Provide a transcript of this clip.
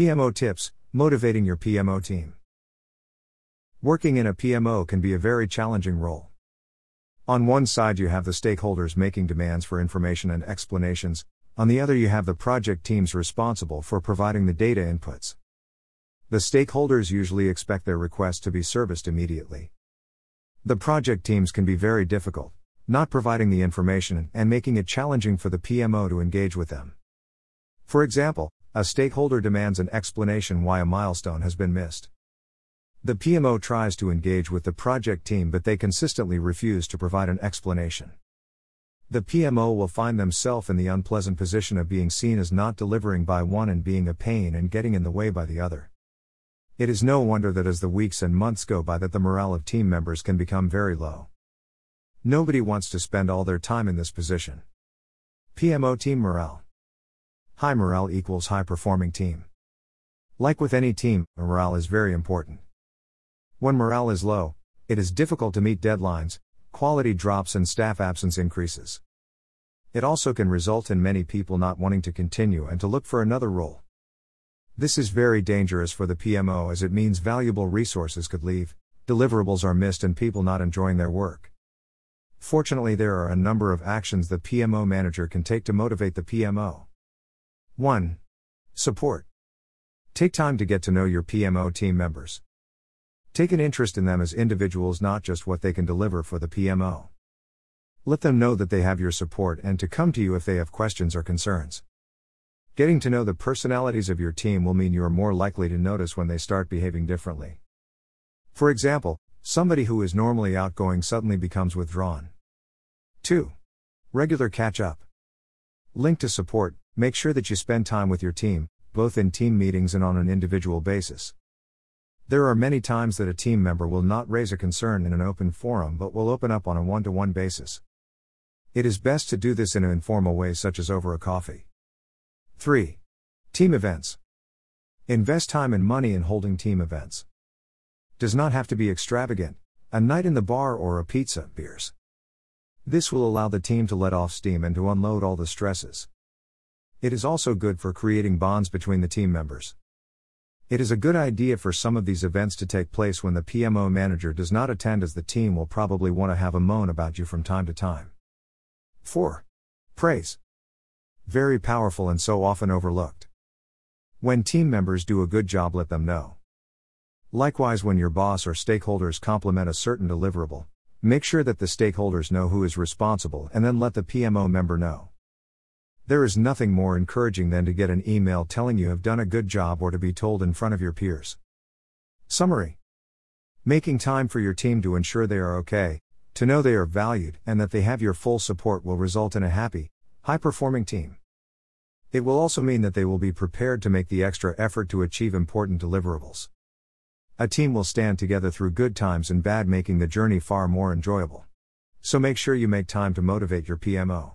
PMO tips Motivating your PMO team. Working in a PMO can be a very challenging role. On one side, you have the stakeholders making demands for information and explanations, on the other, you have the project teams responsible for providing the data inputs. The stakeholders usually expect their requests to be serviced immediately. The project teams can be very difficult, not providing the information and making it challenging for the PMO to engage with them. For example, a stakeholder demands an explanation why a milestone has been missed. The PMO tries to engage with the project team, but they consistently refuse to provide an explanation. The PMO will find themselves in the unpleasant position of being seen as not delivering by one and being a pain and getting in the way by the other. It is no wonder that as the weeks and months go by that the morale of team members can become very low. Nobody wants to spend all their time in this position. PMO team morale. High morale equals high performing team. Like with any team, morale is very important. When morale is low, it is difficult to meet deadlines, quality drops, and staff absence increases. It also can result in many people not wanting to continue and to look for another role. This is very dangerous for the PMO as it means valuable resources could leave, deliverables are missed, and people not enjoying their work. Fortunately, there are a number of actions the PMO manager can take to motivate the PMO. 1. Support. Take time to get to know your PMO team members. Take an interest in them as individuals, not just what they can deliver for the PMO. Let them know that they have your support and to come to you if they have questions or concerns. Getting to know the personalities of your team will mean you are more likely to notice when they start behaving differently. For example, somebody who is normally outgoing suddenly becomes withdrawn. 2. Regular catch up. Link to support Make sure that you spend time with your team, both in team meetings and on an individual basis. There are many times that a team member will not raise a concern in an open forum but will open up on a one to one basis. It is best to do this in an informal way, such as over a coffee. 3. Team events. Invest time and money in holding team events. Does not have to be extravagant, a night in the bar or a pizza, beers. This will allow the team to let off steam and to unload all the stresses. It is also good for creating bonds between the team members. It is a good idea for some of these events to take place when the PMO manager does not attend, as the team will probably want to have a moan about you from time to time. 4. Praise. Very powerful and so often overlooked. When team members do a good job, let them know. Likewise, when your boss or stakeholders compliment a certain deliverable, make sure that the stakeholders know who is responsible and then let the PMO member know. There is nothing more encouraging than to get an email telling you have done a good job or to be told in front of your peers. Summary Making time for your team to ensure they are okay, to know they are valued, and that they have your full support will result in a happy, high performing team. It will also mean that they will be prepared to make the extra effort to achieve important deliverables. A team will stand together through good times and bad, making the journey far more enjoyable. So make sure you make time to motivate your PMO.